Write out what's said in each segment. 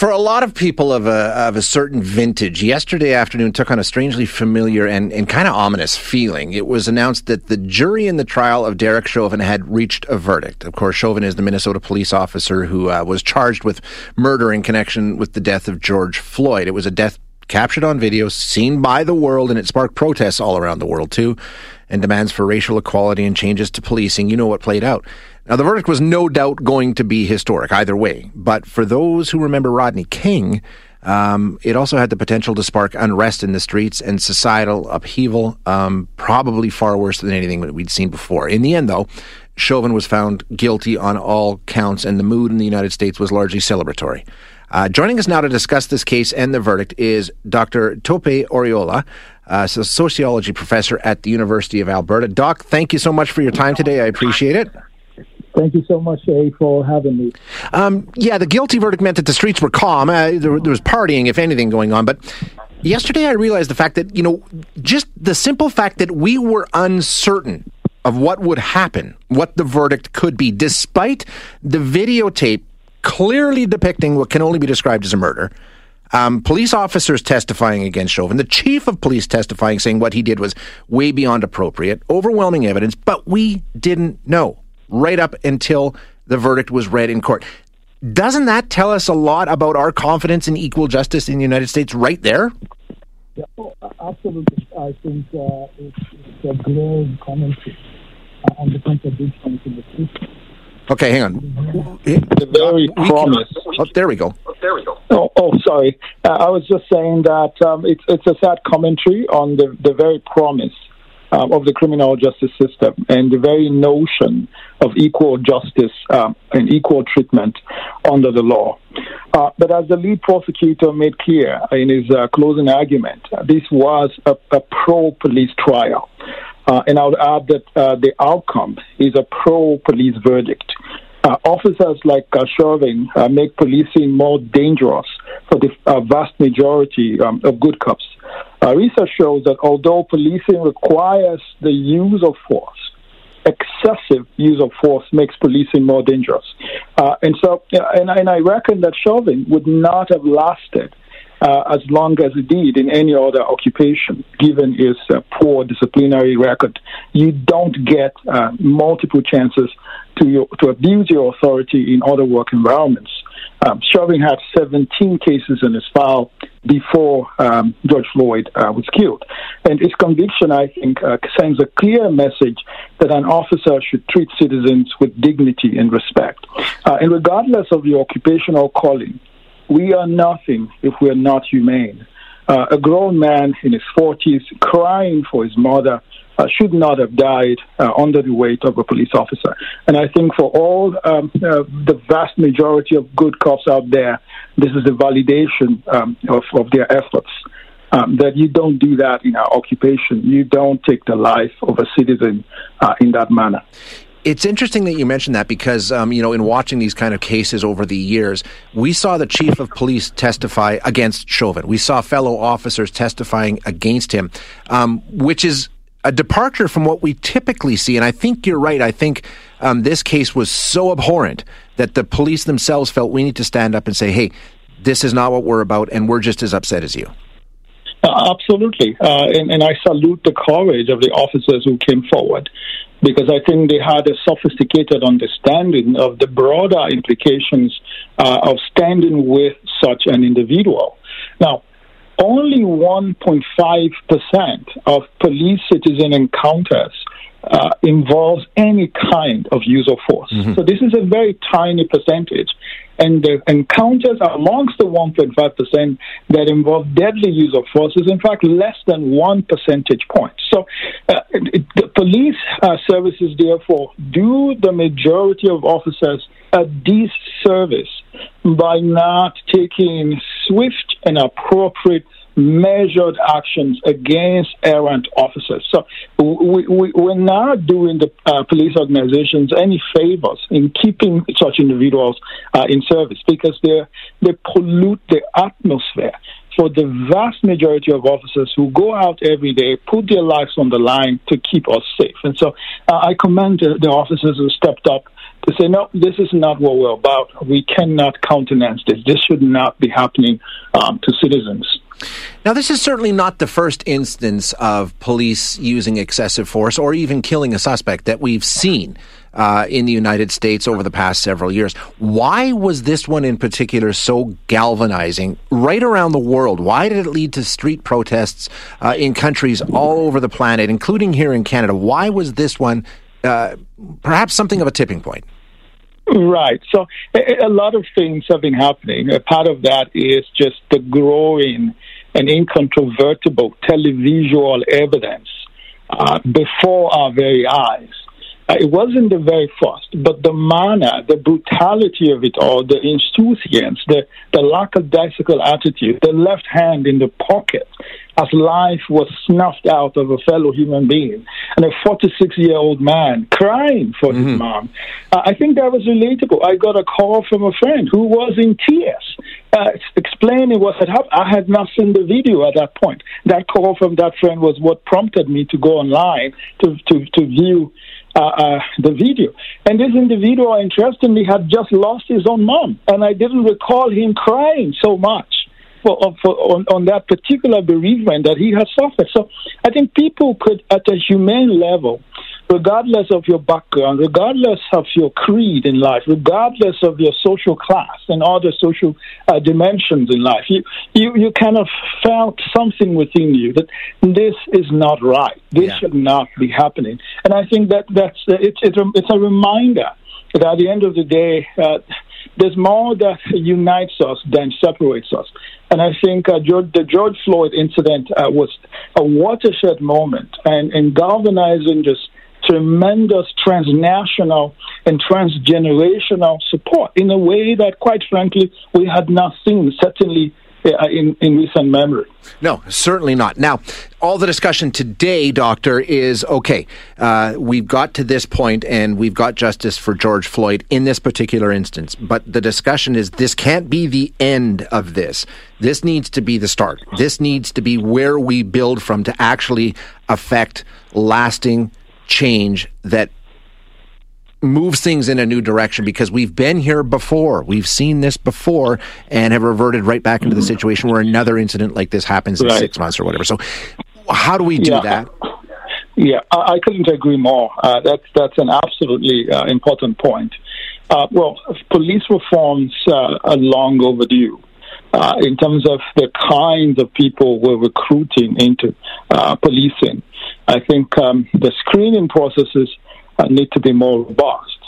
For a lot of people of a, of a certain vintage, yesterday afternoon took on a strangely familiar and, and kind of ominous feeling. It was announced that the jury in the trial of Derek Chauvin had reached a verdict. Of course, Chauvin is the Minnesota police officer who uh, was charged with murder in connection with the death of George Floyd. It was a death captured on video, seen by the world, and it sparked protests all around the world, too, and demands for racial equality and changes to policing. You know what played out. Now, the verdict was no doubt going to be historic either way, but for those who remember Rodney King, um, it also had the potential to spark unrest in the streets and societal upheaval, um, probably far worse than anything that we'd seen before. In the end, though, Chauvin was found guilty on all counts, and the mood in the United States was largely celebratory. Uh, joining us now to discuss this case and the verdict is Dr. Tope Oriola, uh, a sociology professor at the University of Alberta. Doc, thank you so much for your time today. I appreciate it. Thank you so much, A, for having me. Um, yeah, the guilty verdict meant that the streets were calm. Uh, there, there was partying, if anything, going on. But yesterday I realized the fact that, you know, just the simple fact that we were uncertain of what would happen, what the verdict could be, despite the videotape clearly depicting what can only be described as a murder. Um, police officers testifying against Chauvin, the chief of police testifying, saying what he did was way beyond appropriate, overwhelming evidence, but we didn't know right up until the verdict was read in court. Doesn't that tell us a lot about our confidence in equal justice in the United States right there? Yeah, oh, absolutely. I think uh, it's, it's, a glaring commentary on the contradictions in the system. Okay, hang on. The very we promise. Can, oh, there we go. Oh, there we go. Oh, oh sorry. Uh, I was just saying that um, it's it's a sad commentary on the the very promise um, of the criminal justice system and the very notion of equal justice um, and equal treatment under the law. Uh, but as the lead prosecutor made clear in his uh, closing argument, uh, this was a, a pro police trial. Uh, and I would add that uh, the outcome is a pro police verdict. Uh, officers like uh, Chauvin make policing more dangerous for the vast majority um, of good cops. Uh, research shows that although policing requires the use of force, excessive use of force makes policing more dangerous. Uh, and so, and, and, I reckon that Chauvin would not have lasted uh, as long as he did in any other occupation, given his uh, poor disciplinary record. You don't get uh, multiple chances to, to abuse your authority in other work environments. Um, had 17 cases in his file before um, George Floyd uh, was killed. And his conviction, I think, uh, sends a clear message that an officer should treat citizens with dignity and respect. Uh, and regardless of your occupational calling, we are nothing if we are not humane. Uh, a grown man in his 40s crying for his mother uh, should not have died uh, under the weight of a police officer. And I think for all um, uh, the vast majority of good cops out there, this is a validation um, of, of their efforts. Um, that you don't do that in our occupation. You don't take the life of a citizen uh, in that manner. It's interesting that you mentioned that because, um, you know, in watching these kind of cases over the years, we saw the chief of police testify against Chauvin. We saw fellow officers testifying against him, um, which is a departure from what we typically see. And I think you're right. I think um, this case was so abhorrent that the police themselves felt we need to stand up and say, hey, this is not what we're about, and we're just as upset as you. Absolutely. Uh, and, and, I salute the courage of the officers who came forward because I think they had a sophisticated understanding of the broader implications uh, of standing with such an individual. Now, only 1.5% of police citizen encounters uh, involves any kind of use of force. Mm-hmm. So this is a very tiny percentage. And the encounters amongst the 1.5% that involve deadly use of force is, in fact, less than one percentage point. So uh, it, the police uh, services, therefore, do the majority of officers a disservice by not taking swift and appropriate measured actions against errant officers. So we, we, we're not doing the uh, police organizations any favors in keeping such individuals uh, in service because they they pollute the atmosphere for the vast majority of officers who go out every day, put their lives on the line to keep us safe. And so uh, I commend the, the officers who stepped up to say, no, this is not what we're about. We cannot countenance this. This should not be happening um, to citizens. Now, this is certainly not the first instance of police using excessive force or even killing a suspect that we've seen uh, in the United States over the past several years. Why was this one in particular so galvanizing right around the world? Why did it lead to street protests uh, in countries all over the planet, including here in Canada? Why was this one uh, perhaps something of a tipping point? Right. So a, a, lot of things have been happening. A part of that is just the growing and incontrovertible televisual evidence uh, before our very eyes it wasn't the very first, but the manner, the brutality of it all, the insouciance, the, the lackadaisical attitude, the left hand in the pocket as life was snuffed out of a fellow human being, and a 46 year old man crying for mm-hmm. his mom. Uh, I think that was relatable. I got a call from a friend who was in tears. Uh, explaining what had happened. I had not seen the video at that point. That call from that friend was what prompted me to go online to, to, to view uh, uh, Uh, uh, the video. And this individual, interestingly, had just lost his own mom, and I didn't recall him crying so much. For, for, on, on that particular bereavement that he has suffered. So I think people could, at a humane level, regardless of your background, regardless of your creed in life, regardless of your social class and other social uh, dimensions in life, you, you, you kind of felt something within you that this is not right. This yeah. should not be happening. And I think that that's uh, it's, it's, a, it's a reminder that at the end of the day, uh, there's more that unites us than separates us. And I think uh, George, the George Floyd incident uh, was a watershed moment and, and galvanizing just tremendous transnational and transgenerational support in a way that, quite frankly, we had not seen, certainly uh, in, in recent memory. No, certainly not. Now, all the discussion today, Doctor, is okay. Uh, we've got to this point and we've got justice for George Floyd in this particular instance. But the discussion is this can't be the end of this. This needs to be the start. This needs to be where we build from to actually affect lasting change that moves things in a new direction because we've been here before. We've seen this before and have reverted right back into the situation where another incident like this happens in right. six months or whatever. So, how do we do yeah. that? Yeah, I, couldn't agree more. Uh, that's that's an absolutely uh, important point. Uh, well, police reforms uh, are long overdue. Uh, in terms of the kinds of people we're recruiting into uh, policing. I think um, the screening processes uh, need to be more robust.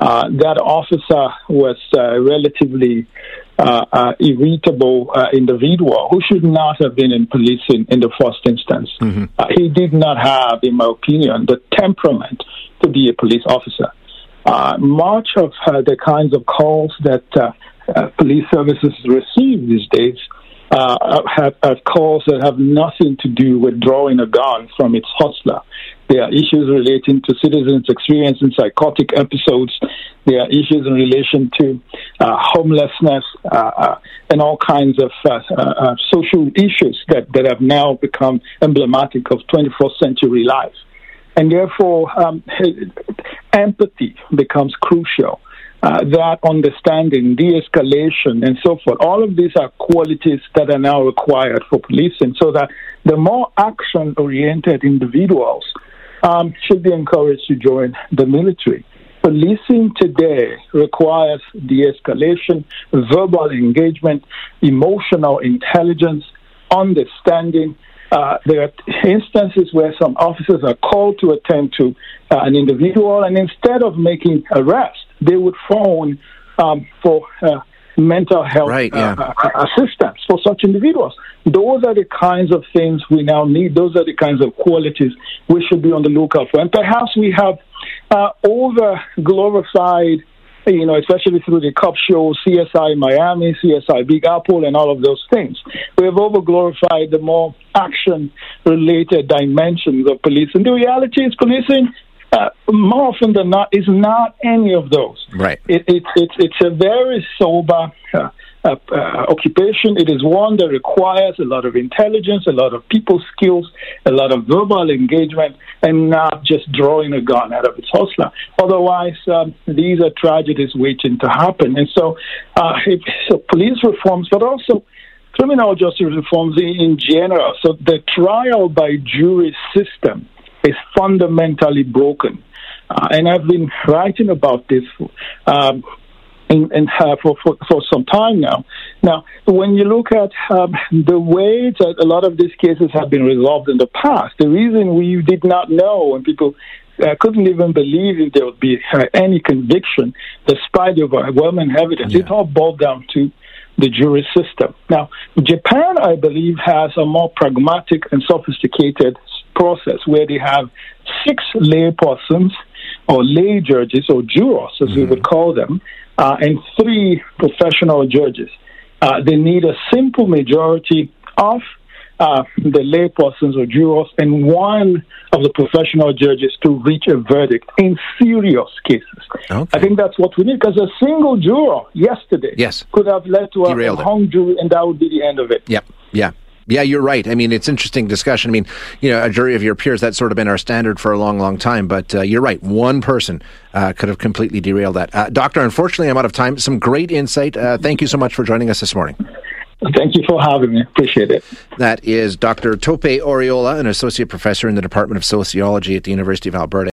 Uh, that officer was a relatively uh, uh, irritable uh, individual who should not have been in policing in the first instance. Mm-hmm. he did not have, in my opinion, the temperament to be a police officer. much of the kinds of calls that police services receive these days uh, have, have calls that have nothing to do with drawing a gun from its hustler. There are issues relating to citizens experiencing psychotic episodes. There are issues in relation to uh, homelessness uh, uh and all kinds of uh, uh, social issues that, that have now become emblematic of 21st century life. And therefore, um, empathy becomes crucial uh, that understanding, de escalation, and so forth. All of these are qualities that are now required for policing, so that the more action oriented individuals um, should be encouraged to join the military. Policing today requires de escalation, verbal engagement, emotional intelligence, understanding. Uh, there are instances where some officers are called to attend to uh, an individual, and instead of making arrest, they would phone um, for uh, mental health right, yeah. uh, uh, assistance for such individuals. Those are the kinds of things we now need. Those are the kinds of qualities we should be on the lookout for. And perhaps we have uh, over glorified, you know, especially through the cop show, CSI Miami, CSI Big Apple, and all of those things. We have over glorified the more action related dimensions of policing. The reality is policing uh, more often than not, is not any of those. Right. It, it, it, it's a very sober, uh, uh, uh, occupation. It is one that requires a lot of intelligence, a lot of people skills, a lot of verbal engagement, and not just drawing a gun out of its holster. Otherwise, um, these are tragedies waiting to happen. And so, uh, if, so police reforms, but also criminal justice reforms in general. So the trial by jury system is fundamentally broken. Uh, and I've been writing about this um, in, in, uh, for, for, for some time now. Now, when you look at um, the way that a lot of these cases have been resolved in the past, the reason we did not know and people uh, couldn't even believe if there would be uh, any conviction despite the overwhelming evidence, yeah. it all boiled down to the jury system. Now, Japan, I believe, has a more pragmatic and sophisticated process where they have six lay persons or lay judges or jurors, as mm-hmm. we would call them, uh, and three professional judges. Uh, they need a simple majority of uh, the laypersons or jurors and one of the professional judges to reach a verdict in serious cases. Okay. I think that's what we need because a single juror yesterday yes. could have led to a, a hung jury, and that would be the end of it. Yep. Yeah. Yeah, you're right. I mean, it's interesting discussion. I mean, you know, a jury of your peers, that's sort of been our standard for a long, long time. But uh, you're right. One person uh, could have completely derailed that. Uh, doctor, unfortunately, I'm out of time. Some great insight. Uh, thank you so much for joining us this morning. Thank you for having me. Appreciate it. That is Dr. Tope Oriola, an associate professor in the Department of Sociology at the University of Alberta.